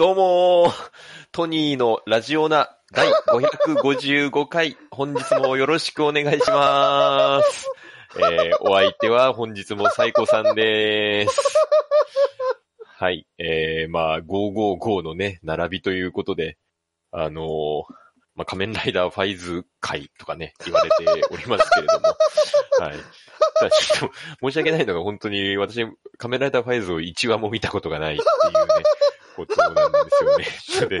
どうもートニーのラジオナ第555回、本日もよろしくお願いします。えー、お相手は本日もサイコさんです。はい、えー、まあ、555のね、並びということで、あのーまあ、仮面ライダーファイズ会とかね、言われておりますけれども、はい。ちょっと、申し訳ないのが本当に私、仮面ライダーファイズを1話も見たことがないっていうね、ことなんですよね。で、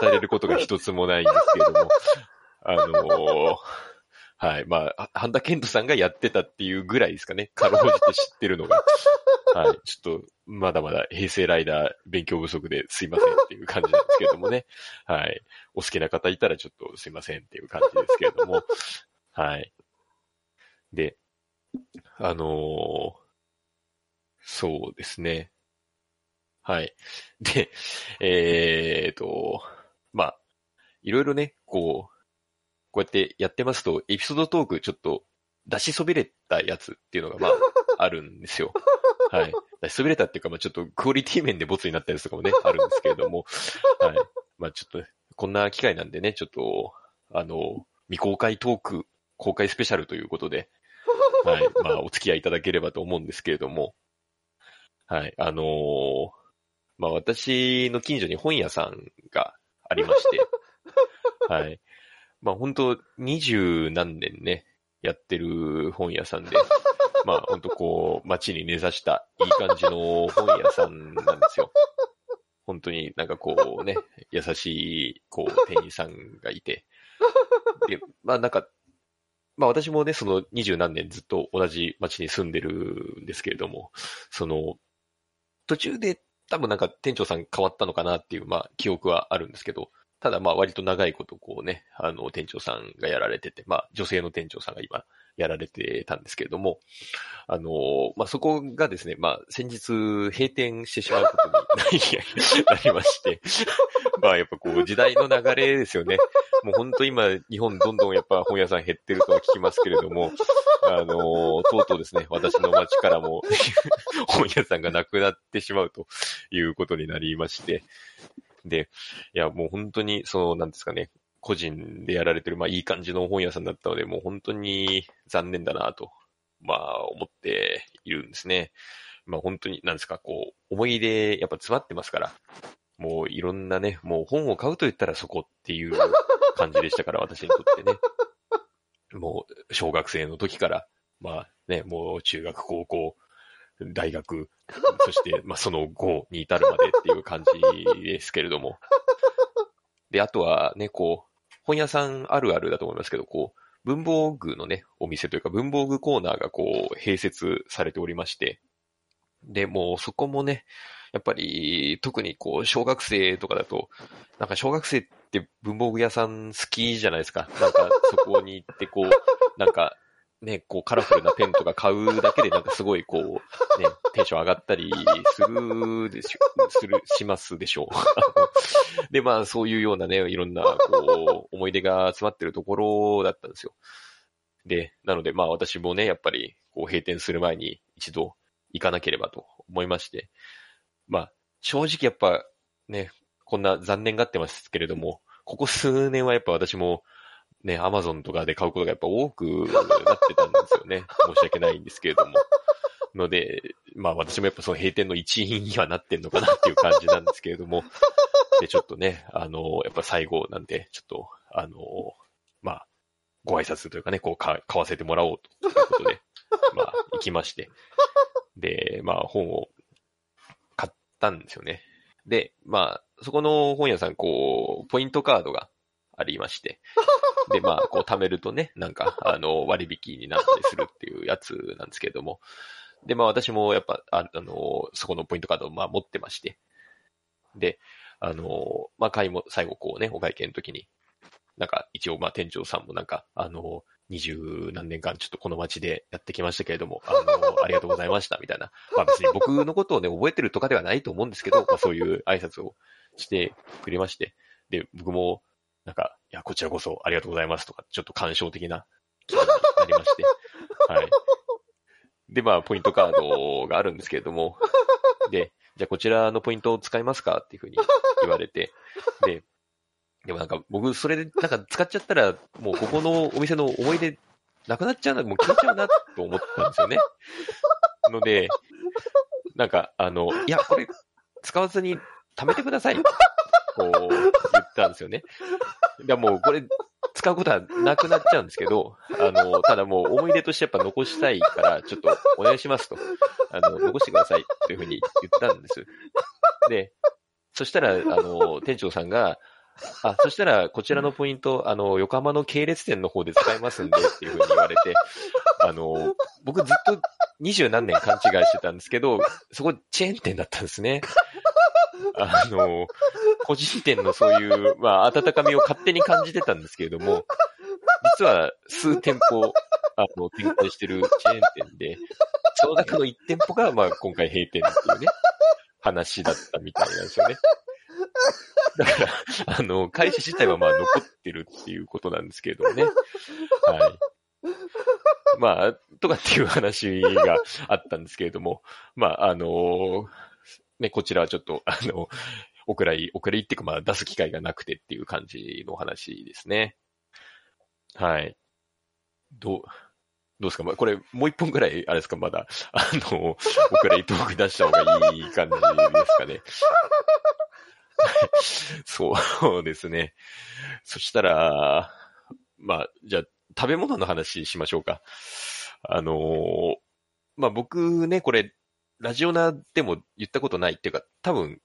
語れることが一つもないんですけれども、あのーはい。まあ、半田健人さんがやってたっていうぐらいですかね。かろうじて知ってるのが。はい。ちょっと、まだまだ平成ライダー勉強不足ですいませんっていう感じなんですけれどもね。はい。お好きな方いたらちょっとすいませんっていう感じですけれども。はい。で、あのーそうですね。はい。で、えーと、まあ、いろいろね、こう、こうやってやってますと、エピソードトークちょっと出しそびれたやつっていうのがまあ、あるんですよ。はい。出しそびれたっていうか、まあちょっとクオリティ面でボツになったやつとかもね、あるんですけれども、はい。まあちょっと、こんな機会なんでね、ちょっと、あの、未公開トーク、公開スペシャルということで、はい。まあお付き合いいただければと思うんですけれども、はい。あのーまあ私の近所に本屋さんがありまして、はい。まあ本当二十何年ね、やってる本屋さんで、まあ本当こう、街に根ざしたいい感じの本屋さんなんですよ。本当になんかこうね、優しい、こう、店員さんがいて。で、まあなんか、まあ私もね、その二十何年ずっと同じ街に住んでるんですけれども、その、途中で多分なんか店長さん変わったのかなっていう、まあ記憶はあるんですけど、ただまあ割と長いことこうね、あの店長さんがやられてて、まあ女性の店長さんが今やられてたんですけれども、あの、まあそこがですね、まあ先日閉店してしまうことになり まして、まあやっぱこう時代の流れですよね。もう本当今日本どんどんやっぱ本屋さん減ってるとは聞きますけれども、あの、とうとうですね、私の街からも 本屋さんがなくなってしまうということになりまして、で、いや、もう本当に、その、なんですかね、個人でやられてる、まあいい感じの本屋さんだったので、もう本当に残念だなと、まあ思っているんですね。まあ本当に、なんですか、こう、思い出、やっぱ詰まってますから、もういろんなね、もう本を買うと言ったらそこっていう感じでしたから、私にとってね。もう、小学生の時から、まあね、もう中学、高校、大学、そして、まあその後に至るまでっていう感じですけれども。で、あとはね、こう、本屋さんあるあるだと思いますけど、こう、文房具のね、お店というか文房具コーナーがこう、併設されておりまして、で、もうそこもね、やっぱり、特にこう、小学生とかだと、なんか小学生って文房具屋さん好きじゃないですか。なんかそこに行ってこう、なんか、ね、こうカラフルなペンとか買うだけでなんかすごいこう、ね、テンション上がったりするでしょ、する、しますでしょう。で、まあそういうようなね、いろんなこう、思い出が詰まってるところだったんですよ。で、なのでまあ私もね、やっぱりこう閉店する前に一度行かなければと思いまして、まあ正直やっぱね、こんな残念がってますけれども、ここ数年はやっぱ私もね、アマゾンとかで買うことがやっぱ多くなってたんですよね。申し訳ないんですけれども。ので、まあ私もやっぱその閉店の一員にはなってんのかなっていう感じなんですけれども。で、ちょっとね、あの、やっぱ最後なんで、ちょっと、あの、まあ、ご挨拶というかね、こう、買わせてもらおうということで、まあ、行きまして。で、まあ本を買ったんですよね。で、まあ、そこの本屋さん、こう、ポイントカードがありまして、で、まあ、こう、貯めるとね、なんか、あの、割引になったりするっていうやつなんですけれども、で、まあ、私もやっぱ、ああの、そこのポイントカードを、まあ、持ってまして、で、あの、まあ、会も、最後、こうね、お会計の時に、なんか、一応、まあ、店長さんもなんか、あの、二十何年間ちょっとこの街でやってきましたけれども、あの、ありがとうございました、みたいな。まあ別に僕のことをね、覚えてるとかではないと思うんですけど、まあそういう挨拶をしてくれまして、で、僕も、なんか、いや、こちらこそありがとうございますとか、ちょっと感傷的な気分になりまして、はい。で、まあ、ポイントカードがあるんですけれども、で、じゃあこちらのポイントを使いますかっていうふうに言われて、で、でもなんか僕それでなんか使っちゃったら、もうここのお店の思い出なくなっちゃうな、もう消えちゃうなと思ったんですよね。ので、なんかあの、いや、これ使わずに貯めてください。こう言ったんですよね。いやもうこれ使うことはなくなっちゃうんですけど、あの、ただもう思い出としてやっぱ残したいから、ちょっとお願いしますと。あの、残してくださいというふうに言ったんです。で、そしたら、あの、店長さんが、あ、そしたら、こちらのポイント、あの、横浜の系列店の方で使えますんで、っていうふうに言われて、あの、僕ずっと二十何年勘違いしてたんですけど、そこチェーン店だったんですね。あの、個人店のそういう、まあ、温かみを勝手に感じてたんですけれども、実は数店舗、あの、展開してるチェーン店で、その中の1店舗が、まあ、今回閉店っていうね、話だったみたいなんですよね。だから、あの、会社自体はまあ残ってるっていうことなんですけれどもね。はい。まあ、とかっていう話があったんですけれども、まあ、あのね、こちらはちょっと、あの、お蔵入り、お蔵入りっていうかまあ出す機会がなくてっていう感じの話ですね。はい。どう、どうですか？まあ、これ、もう一本ぐらい、あれですか？まだ、あの、お蔵入りトーク出した方がいい感じですかね。そうですね。そしたら、まあ、じゃあ、食べ物の話しましょうか。あのー、まあ、僕ね、これ、ラジオナでも言ったことないっていうか、多分、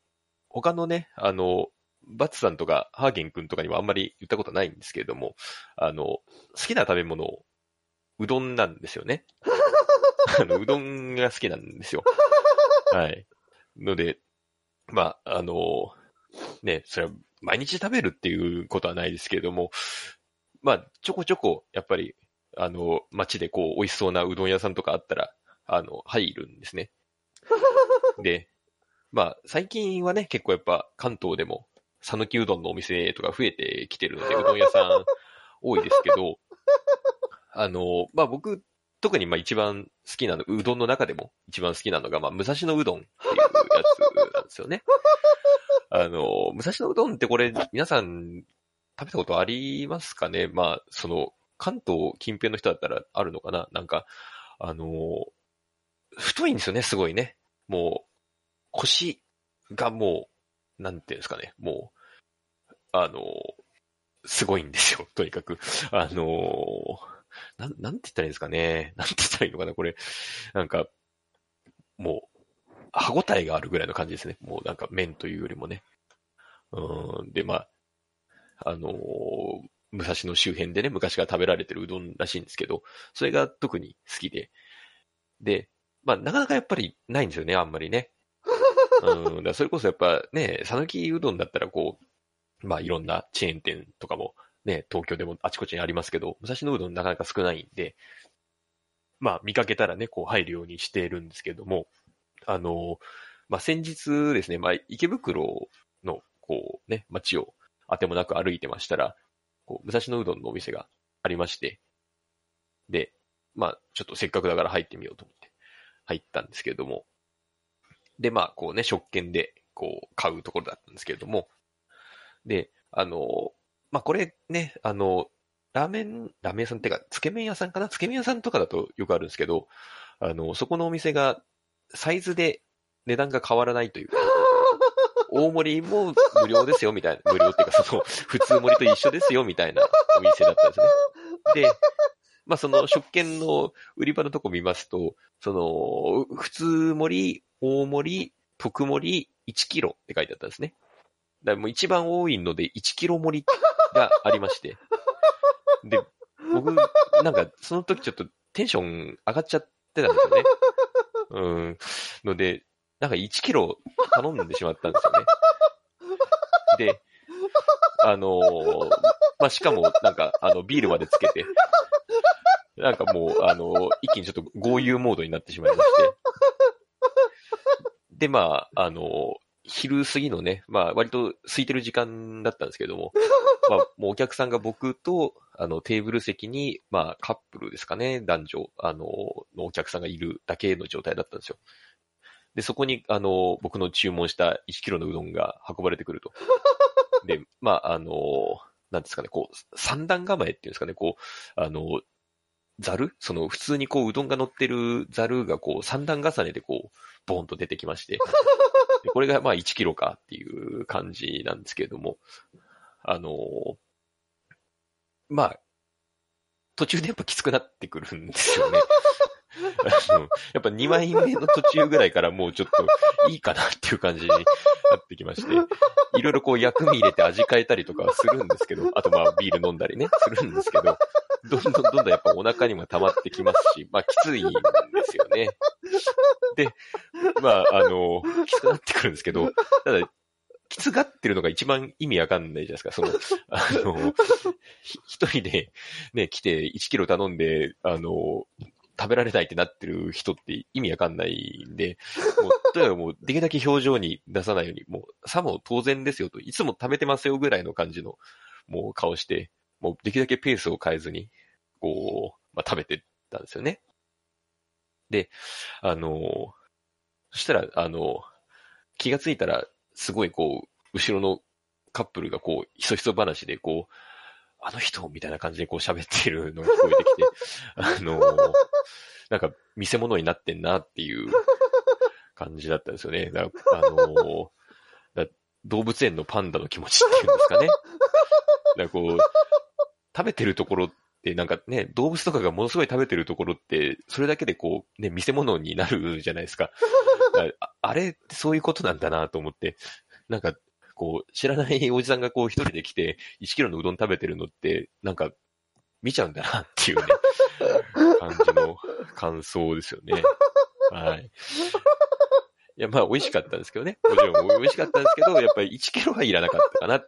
他のね、あの、バツさんとかハーゲン君とかにもあんまり言ったことないんですけれども、あの、好きな食べ物、うどんなんですよね。あの、うどんが好きなんですよ。はい。ので、まあ、あの、ね、それは毎日食べるっていうことはないですけれども、まあ、ちょこちょこ、やっぱり、あの、街でこう、美味しそうなうどん屋さんとかあったら、あの、入るんですね。で、まあ、最近はね、結構やっぱ関東でも、讃岐うどんのお店とか増えてきてるので、うどん屋さん多いですけど、あの、まあ僕、特にまあ一番好きなの、うどんの中でも一番好きなのが、まあ武蔵野うどんっていうやつなんですよね。あの、武蔵野うどんってこれ、皆さん食べたことありますかね？まあ、その、関東近辺の人だったらあるのかな？なんか、あの、太いんですよね、すごいね。もう、腰がもう、なんていうんですかね、もう、あの、すごいんですよ、とにかく。あの、なん、なんて言ったらいいんですかね。なんて言ったらいいのかな、これ。なんか、もう、歯応えがあるぐらいの感じですね。もうなんか麺というよりもね。うん、で、まあ、あの武蔵野周辺でね、昔から食べられてるうどんらしいんですけど、それが特に好きで。で、まあ、なかなかやっぱりないんですよね、あんまりね。うん、だそれこそやっぱね、讃岐うどんだったらこう、まあいろんなチェーン店とかもね、東京でもあちこちにありますけど、武蔵野うどんなかなか少ないんで、まあ見かけたらね、こう入るようにしているんですけども、あの、まあ先日ですね、まあ池袋のこうね、街をあてもなく歩いてましたら、こう、武蔵野うどんのお店がありまして、で、まあちょっとせっかくだから入ってみようと思って入ったんですけれども、で、まあ、こうね、食券で、こう、買うところだったんですけれども、で、あの、まあ、これね、あの、ラーメン、ラーメン屋さんっていうか、つけ麺屋さんかな？つけ麺屋さんとかだとよくあるんですけど、あの、そこのお店が、サイズで値段が変わらないというか、大盛りも無料ですよ、みたいな。無料っていうか、その、普通盛りと一緒ですよ、みたいなお店だったんですね。で、まあ、その食券の売り場のとこ見ますと、その、普通盛り、大盛り、特盛り1キロって書いてあったんですね。だからもう一番多いので1キロ盛りがありまして。で、僕、なんかその時ちょっとテンション上がっちゃってたんですよね。うん。ので、なんか1キロ頼んでしまったんですよね。で、あのー、まあ、しかも、なんか、あの、ビールまでつけて、なんかもう、あの、一気にちょっと豪遊モードになってしまいまして。で、まあ、あの、昼過ぎのね、まあ、割と空いてる時間だったんですけども、まあ、もうお客さんが僕と、あの、テーブル席に、まあ、カップルですかね、男女、あの、のお客さんがいるだけの状態だったんですよ。で、そこに、あの、僕の注文した1キロのうどんが運ばれてくると。で、まあ、あの、なんですかね、こう、三段構えっていうんですかね、こう、あの、ザル？その普通にこううどんが乗ってるザルがこう三段重ねでこう、ボーンと出てきまして、これがまあ1キロかっていう感じなんですけれども、あのまあ、途中でやっぱきつくなってくるんですよね。あのやっぱ2枚目の途中ぐらいからもうちょっといいかなっていう感じになってきまして、いろいろこう薬味入れて味変えたりとかするんですけど、あとまあビール飲んだりね、するんですけど、どんどんどんどんやっぱお腹にも溜まってきますし、まあきついんですよね。で、まああの、きつくなってくるんですけど、ただ、きつがってるのが一番意味わかんないじゃないですか。その、あの、一人でね、来て1キロ頼んで、あの、食べられないってなってる人って意味わかんないんで、もう、とにかくもう、できるだけ表情に出さないように、もう、さも当然ですよと、いつも食べてますよぐらいの感じの、もう顔して、もう、できるだけペースを変えずに、こう、まあ、食べてたんですよね。で、あの、そしたら、あの、気がついたら、すごいこう、後ろのカップルがこう、ひそひそ話でこう、あの人？みたいな感じでこう喋ってるのが聞こえてきて、あの、なんか見せ物になってんなっていう感じだったんですよね。だあの、動物園のパンダの気持ちっていうんですかね。だこう、食べてるところってなんかね、動物とかがものすごい食べてるところって、それだけでこう、ね、見せ物になるじゃないですか。ああれってそういうことなんだなと思って、なんかこう、知らないおじさんがこう一人で来て、1キロのうどん食べてるのって、なんか、見ちゃうんだなっていうね、感じの感想ですよね。はい。いや、まあ、美味しかったんですけどね。もちろん美味しかったんですけど、やっぱり1キロはいらなかったかなって。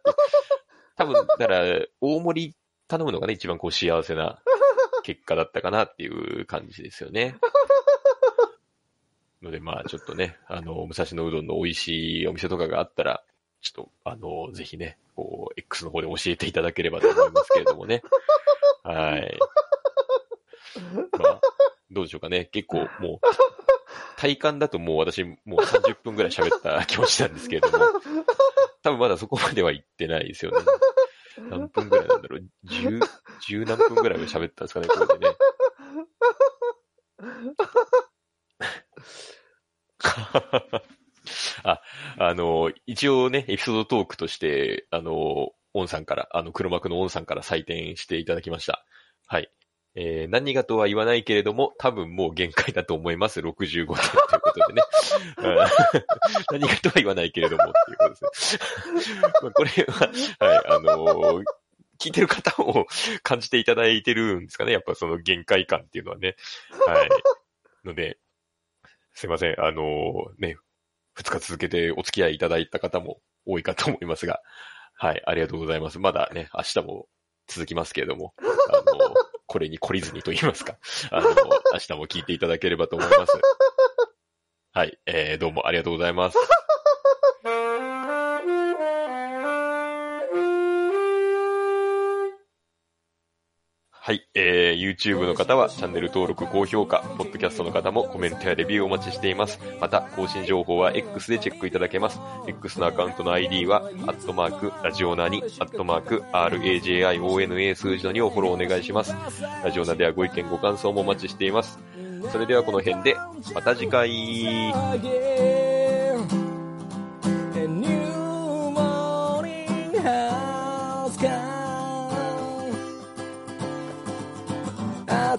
多分、だから、大盛り頼むのがね、一番こう幸せな 結果だったかなっていう感じですよね。ので、まあ、ちょっとね、あの、武蔵野うどんの美味しいお店とかがあったら、ちょっと、あの、ぜひね、こう、X の方で教えていただければと思いますけれどもね。はい。まあ、どうでしょうかね。結構もう、体感だともう私、もう30分ぐらい喋った気持ちなんですけれども、多分まだそこまでは行ってないですよね。何分ぐらいなんだろう？十、十何分ぐらいは喋ったんですかね、これでね。あ、あの、一応ね、エピソードトークとして、あの、オンさんから、あの、黒幕のオンさんから採点していただきました。えー、何がとは言わないけれども、多分もう限界だと思います。65点ということでね。何がとは言わないけれどもっていうことですね。まあこれは、はい、あのー、聞いてる方も感じていただいてるんですかね。やっぱその限界感っていうのはね。はい。ので、すいません。あのー、ね、二日続けてお付き合いいただいた方も多いかと思いますが、はい、ありがとうございます。まだね、明日も続きますけれども、あの、これに懲りずにと言いますか、あの、明日も聞いていただければと思います。はい、えー、どうもありがとうございます。はい。えー、YouTube の方はチャンネル登録、高評価、ポッドキャストの方もコメントやレビューをお待ちしています。また、更新情報は X でチェックいただけます。X のアカウントの ID は、アットマーク、ラジオナに、アットマーク、RAJIONA 数字の2をフォローお願いします。ラジオナではご意見、ご感想もお待ちしています。それではこの辺で、また次回。